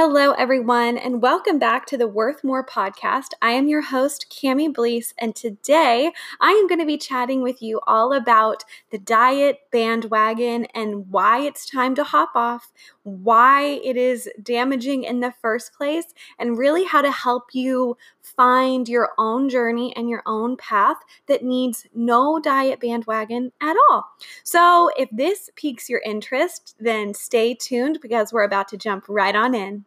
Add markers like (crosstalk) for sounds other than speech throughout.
Hello, everyone, and welcome back to the Worth More podcast. I am your host, Cami Blease, and today I am going to be chatting with you all about the diet bandwagon and why it's time to hop off, why it is damaging in the first place, and really how to help you find your own journey and your own path that needs no diet bandwagon at all. So, if this piques your interest, then stay tuned because we're about to jump right on in.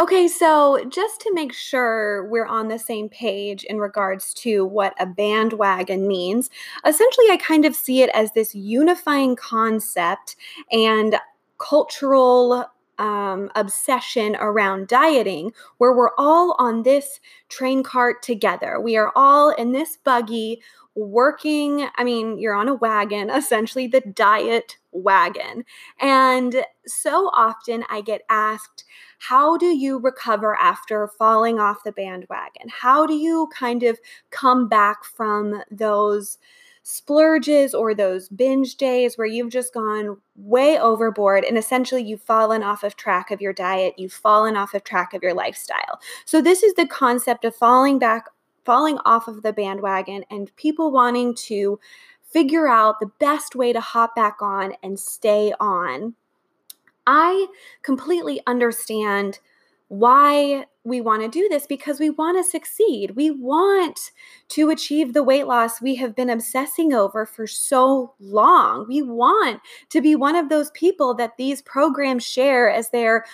Okay, so just to make sure we're on the same page in regards to what a bandwagon means, essentially I kind of see it as this unifying concept and cultural um, obsession around dieting where we're all on this train cart together. We are all in this buggy working. I mean, you're on a wagon, (laughs) essentially the diet wagon. And so often I get asked, how do you recover after falling off the bandwagon? How do you kind of come back from those splurges or those binge days where you've just gone way overboard and essentially you've fallen off of track of your diet, you've fallen off of track of your lifestyle. So this is the concept of falling back falling off of the bandwagon and people wanting to figure out the best way to hop back on and stay on. I completely understand why we want to do this because we want to succeed. We want to achieve the weight loss we have been obsessing over for so long. We want to be one of those people that these programs share as their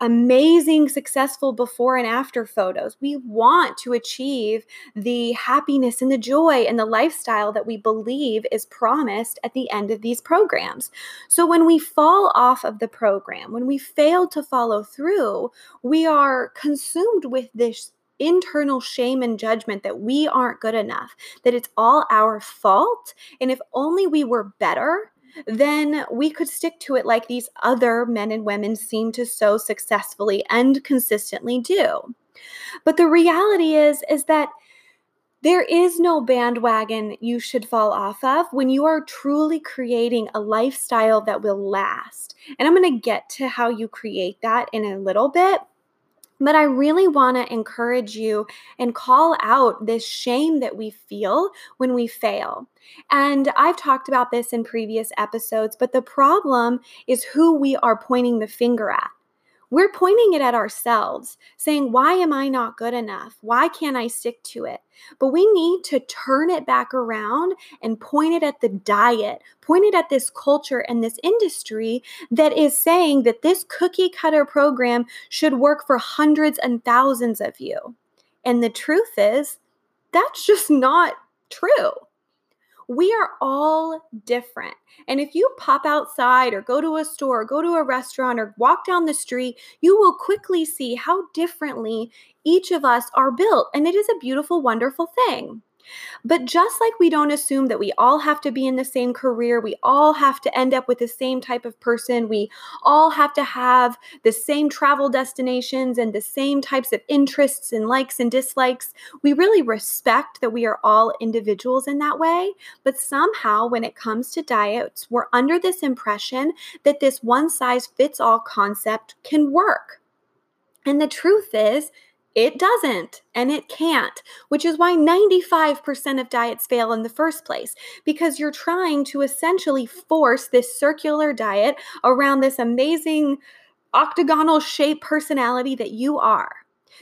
amazing, successful before and after photos. We want to achieve the happiness and the joy and the lifestyle that we believe is promised at the end of these programs. So when we fall off of the program, when we fail to follow through, we are consumed with this internal shame and judgment that we aren't good enough, that it's all our fault. And if only we were better, then we could stick to it like these other men and women seem to so successfully and consistently do. But the reality is is that there is no bandwagon you should fall off of when you are truly creating a lifestyle that will last. And I'm going to get to how you create that in a little bit. But I really want to encourage you and call out this shame that we feel when we fail. And I've talked about this in previous episodes, but the problem is who we are pointing the finger at. We're pointing it at ourselves, saying, Why am I not good enough? Why can't I stick to it? But we need to turn it back around and point it at the diet, point it at this culture and this industry that is saying that this cookie cutter program should work for hundreds and thousands of you. And the truth is, that's just not true. We are all different. And if you pop outside or go to a store, or go to a restaurant, or walk down the street, you will quickly see how differently each of us are built. And it is a beautiful, wonderful thing. But just like we don't assume that we all have to be in the same career, we all have to end up with the same type of person, we all have to have the same travel destinations and the same types of interests and likes and dislikes, we really respect that we are all individuals in that way. But somehow, when it comes to diets, we're under this impression that this one size fits all concept can work. And the truth is, it doesn't and it can't, which is why 95% of diets fail in the first place because you're trying to essentially force this circular diet around this amazing octagonal shaped personality that you are.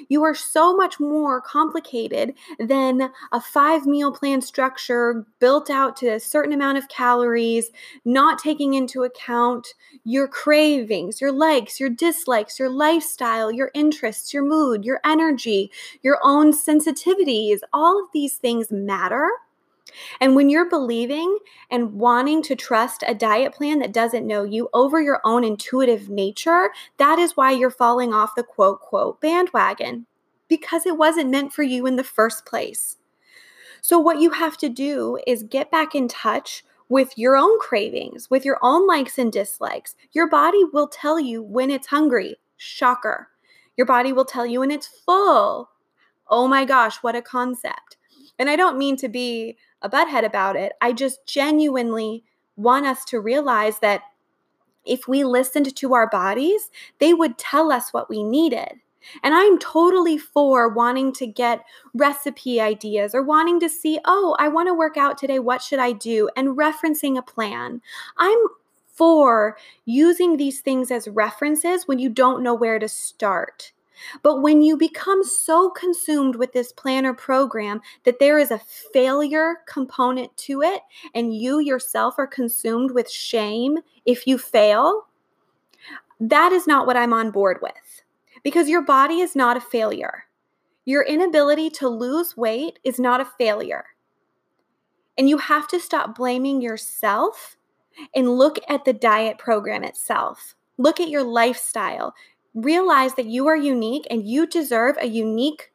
You are so much more complicated than a five meal plan structure built out to a certain amount of calories, not taking into account your cravings, your likes, your dislikes, your lifestyle, your interests, your mood, your energy, your own sensitivities. All of these things matter. And when you're believing and wanting to trust a diet plan that doesn't know you over your own intuitive nature, that is why you're falling off the quote, quote, bandwagon because it wasn't meant for you in the first place. So, what you have to do is get back in touch with your own cravings, with your own likes and dislikes. Your body will tell you when it's hungry. Shocker. Your body will tell you when it's full. Oh my gosh, what a concept. And I don't mean to be a butthead about it. I just genuinely want us to realize that if we listened to our bodies, they would tell us what we needed. And I'm totally for wanting to get recipe ideas or wanting to see, oh, I want to work out today. What should I do? And referencing a plan. I'm for using these things as references when you don't know where to start. But when you become so consumed with this planner program that there is a failure component to it, and you yourself are consumed with shame if you fail, that is not what I'm on board with because your body is not a failure. Your inability to lose weight is not a failure. And you have to stop blaming yourself and look at the diet program itself. Look at your lifestyle. Realize that you are unique and you deserve a unique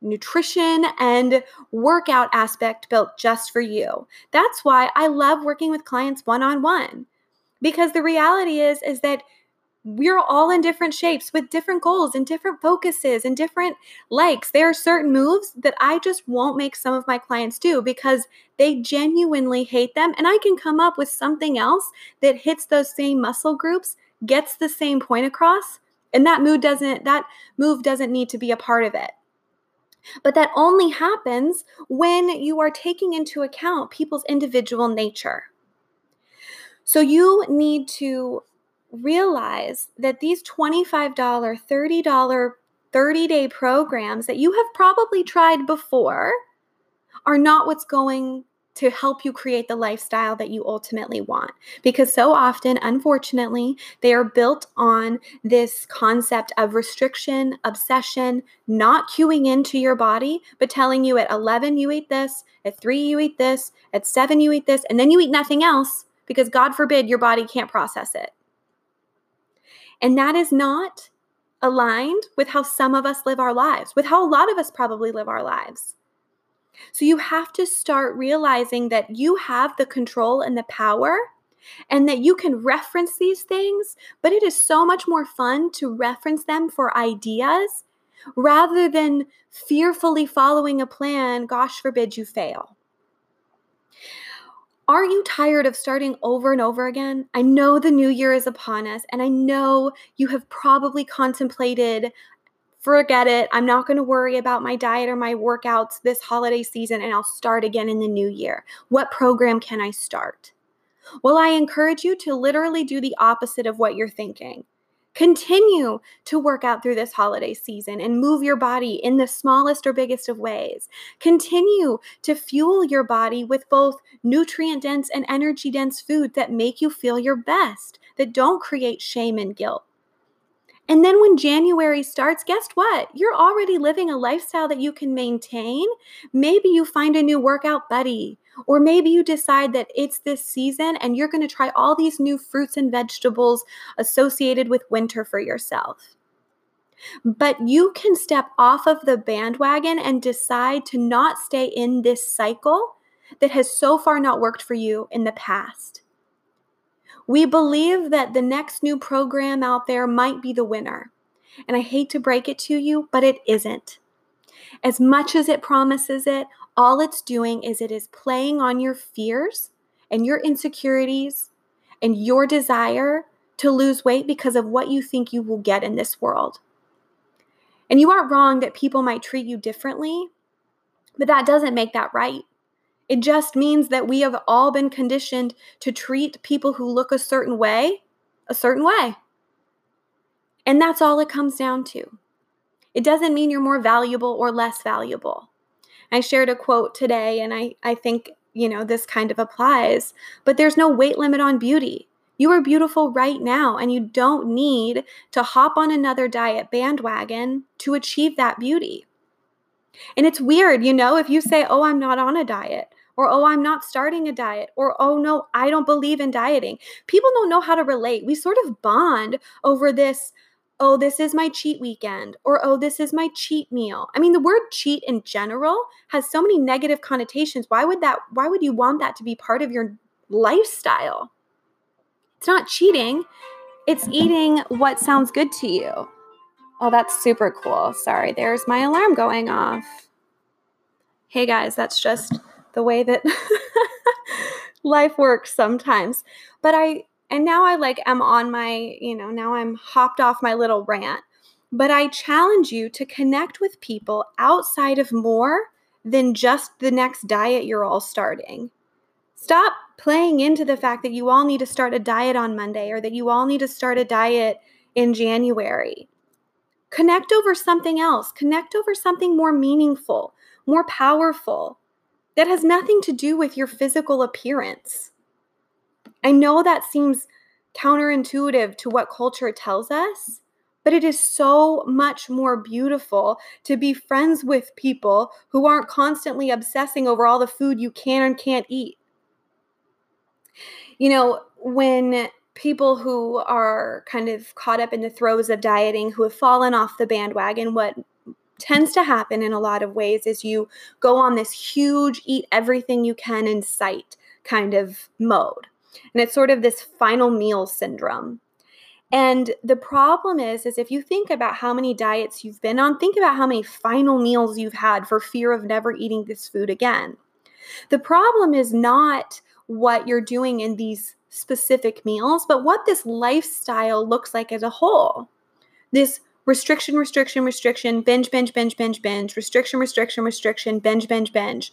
nutrition and workout aspect built just for you. That's why I love working with clients one on one. Because the reality is is that we're all in different shapes with different goals and different focuses and different likes. There are certain moves that I just won't make some of my clients do because they genuinely hate them. And I can come up with something else that hits those same muscle groups, gets the same point across, and that move doesn't that move doesn't need to be a part of it. But that only happens when you are taking into account people's individual nature. So you need to realize that these $25, $30, 30 day programs that you have probably tried before are not what's going to help you create the lifestyle that you ultimately want. Because so often, unfortunately, they are built on this concept of restriction, obsession, not cueing into your body, but telling you at 11 you eat this, at 3 you eat this, at 7 you eat this, and then you eat nothing else because God forbid your body can't process it. And that is not aligned with how some of us live our lives, with how a lot of us probably live our lives. So you have to start realizing that you have the control and the power and that you can reference these things, but it is so much more fun to reference them for ideas rather than fearfully following a plan, gosh forbid you fail. Aren't you tired of starting over and over again? I know the new year is upon us, and I know you have probably contemplated forget it. I'm not going to worry about my diet or my workouts this holiday season, and I'll start again in the new year. What program can I start? Well, I encourage you to literally do the opposite of what you're thinking. Continue to work out through this holiday season and move your body in the smallest or biggest of ways. Continue to fuel your body with both nutrient dense and energy dense food that make you feel your best, that don't create shame and guilt. And then when January starts, guess what? You're already living a lifestyle that you can maintain. Maybe you find a new workout buddy, or maybe you decide that it's this season and you're going to try all these new fruits and vegetables associated with winter for yourself. But you can step off of the bandwagon and decide to not stay in this cycle that has so far not worked for you in the past. We believe that the next new program out there might be the winner. And I hate to break it to you, but it isn't. As much as it promises it, all it's doing is it is playing on your fears and your insecurities and your desire to lose weight because of what you think you will get in this world. And you aren't wrong that people might treat you differently, but that doesn't make that right. It just means that we have all been conditioned to treat people who look a certain way a certain way. And that's all it comes down to. It doesn't mean you're more valuable or less valuable. I shared a quote today, and I, I think, you know, this kind of applies, but there's no weight limit on beauty. You are beautiful right now, and you don't need to hop on another diet bandwagon to achieve that beauty. And it's weird, you know, if you say, Oh, I'm not on a diet, or Oh, I'm not starting a diet, or Oh, no, I don't believe in dieting. People don't know how to relate. We sort of bond over this. Oh, this is my cheat weekend, or oh, this is my cheat meal. I mean, the word cheat in general has so many negative connotations. Why would that, why would you want that to be part of your lifestyle? It's not cheating, it's eating what sounds good to you. Oh, that's super cool. Sorry, there's my alarm going off. Hey guys, that's just the way that (laughs) life works sometimes. But I, and now I like am on my, you know, now I'm hopped off my little rant. But I challenge you to connect with people outside of more than just the next diet you're all starting. Stop playing into the fact that you all need to start a diet on Monday or that you all need to start a diet in January. Connect over something else, connect over something more meaningful, more powerful that has nothing to do with your physical appearance. I know that seems counterintuitive to what culture tells us, but it is so much more beautiful to be friends with people who aren't constantly obsessing over all the food you can and can't eat. You know, when people who are kind of caught up in the throes of dieting, who have fallen off the bandwagon, what tends to happen in a lot of ways is you go on this huge eat everything you can in sight kind of mode. And it's sort of this final meal syndrome. And the problem is is if you think about how many diets you've been on, think about how many final meals you've had for fear of never eating this food again. The problem is not what you're doing in these specific meals, but what this lifestyle looks like as a whole. This restriction, restriction, restriction, binge, binge, binge, binge, binge, restriction, restriction, restriction, binge, binge, binge.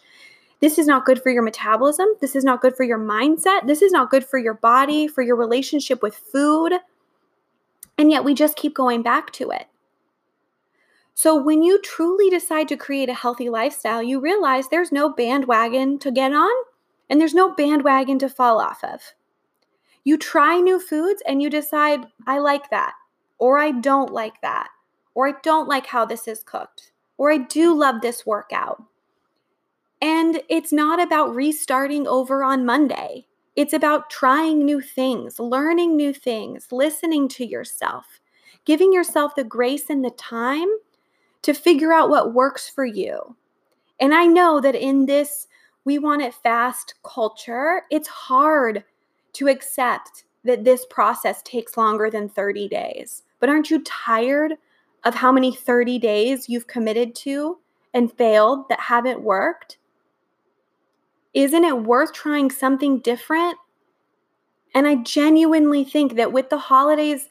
This is not good for your metabolism. This is not good for your mindset. This is not good for your body, for your relationship with food. And yet we just keep going back to it. So when you truly decide to create a healthy lifestyle, you realize there's no bandwagon to get on and there's no bandwagon to fall off of. You try new foods and you decide, I like that or I don't like that, or I don't like how this is cooked, or I do love this workout. And it's not about restarting over on Monday. It's about trying new things, learning new things, listening to yourself, giving yourself the grace and the time to figure out what works for you. And I know that in this we want it fast culture, it's hard to accept that this process takes longer than 30 days. But aren't you tired of how many 30 days you've committed to and failed that haven't worked? Isn't it worth trying something different? And I genuinely think that with the holidays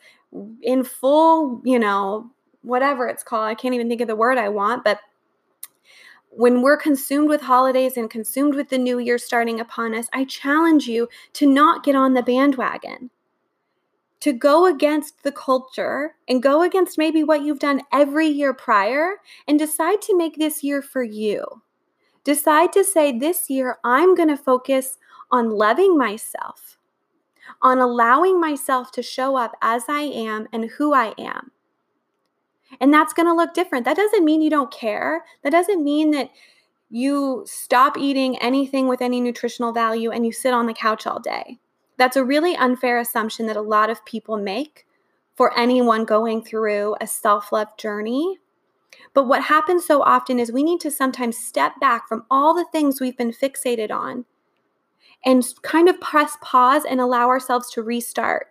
in full, you know, whatever it's called, I can't even think of the word I want, but when we're consumed with holidays and consumed with the new year starting upon us, I challenge you to not get on the bandwagon to go against the culture and go against maybe what you've done every year prior and decide to make this year for you. Decide to say, this year, I'm going to focus on loving myself, on allowing myself to show up as I am and who I am. And that's going to look different. That doesn't mean you don't care. That doesn't mean that you stop eating anything with any nutritional value and you sit on the couch all day. That's a really unfair assumption that a lot of people make for anyone going through a self love journey. But what happens so often is we need to sometimes step back from all the things we've been fixated on and kind of press pause and allow ourselves to restart.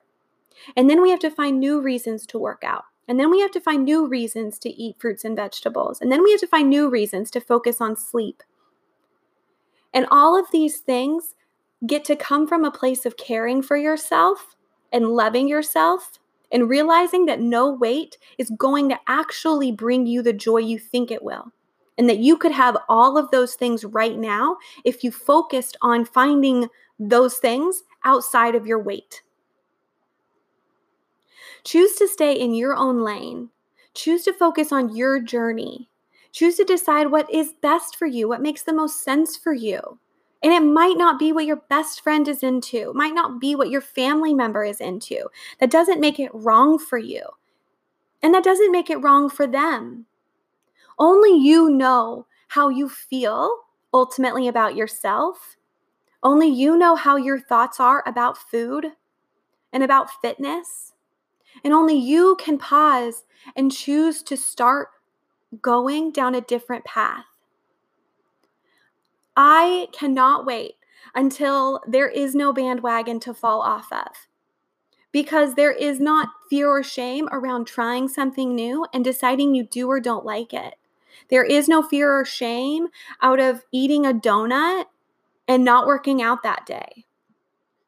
And then we have to find new reasons to work out. And then we have to find new reasons to eat fruits and vegetables. And then we have to find new reasons to focus on sleep. And all of these things get to come from a place of caring for yourself and loving yourself and realizing that no weight is going to actually bring you the joy you think it will. And that you could have all of those things right now if you focused on finding those things outside of your weight. Choose to stay in your own lane. Choose to focus on your journey. Choose to decide what is best for you, what makes the most sense for you. And it might not be what your best friend is into, it might not be what your family member is into. That doesn't make it wrong for you. And that doesn't make it wrong for them. Only you know how you feel ultimately about yourself. Only you know how your thoughts are about food and about fitness. And only you can pause and choose to start going down a different path. I cannot wait until there is no bandwagon to fall off of. because there is not fear or shame around trying something new and deciding you do or don't like it. There is no fear or shame out of eating a donut and not working out that day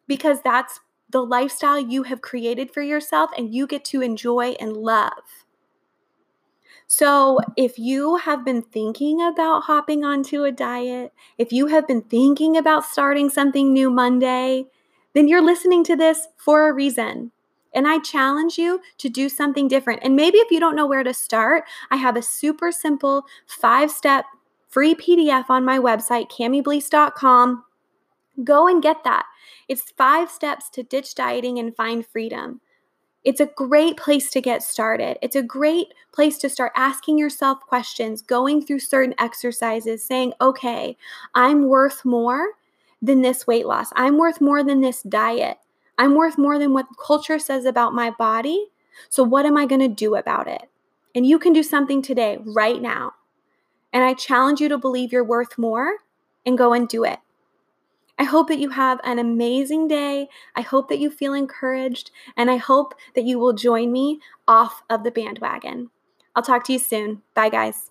because that's the lifestyle you have created for yourself and you get to enjoy and love. So, if you have been thinking about hopping onto a diet, if you have been thinking about starting something new Monday, then you're listening to this for a reason. And I challenge you to do something different. And maybe if you don't know where to start, I have a super simple five step free PDF on my website, camiblease.com. Go and get that. It's five steps to ditch dieting and find freedom. It's a great place to get started. It's a great place to start asking yourself questions, going through certain exercises, saying, okay, I'm worth more than this weight loss. I'm worth more than this diet. I'm worth more than what culture says about my body. So, what am I going to do about it? And you can do something today, right now. And I challenge you to believe you're worth more and go and do it. I hope that you have an amazing day. I hope that you feel encouraged, and I hope that you will join me off of the bandwagon. I'll talk to you soon. Bye, guys.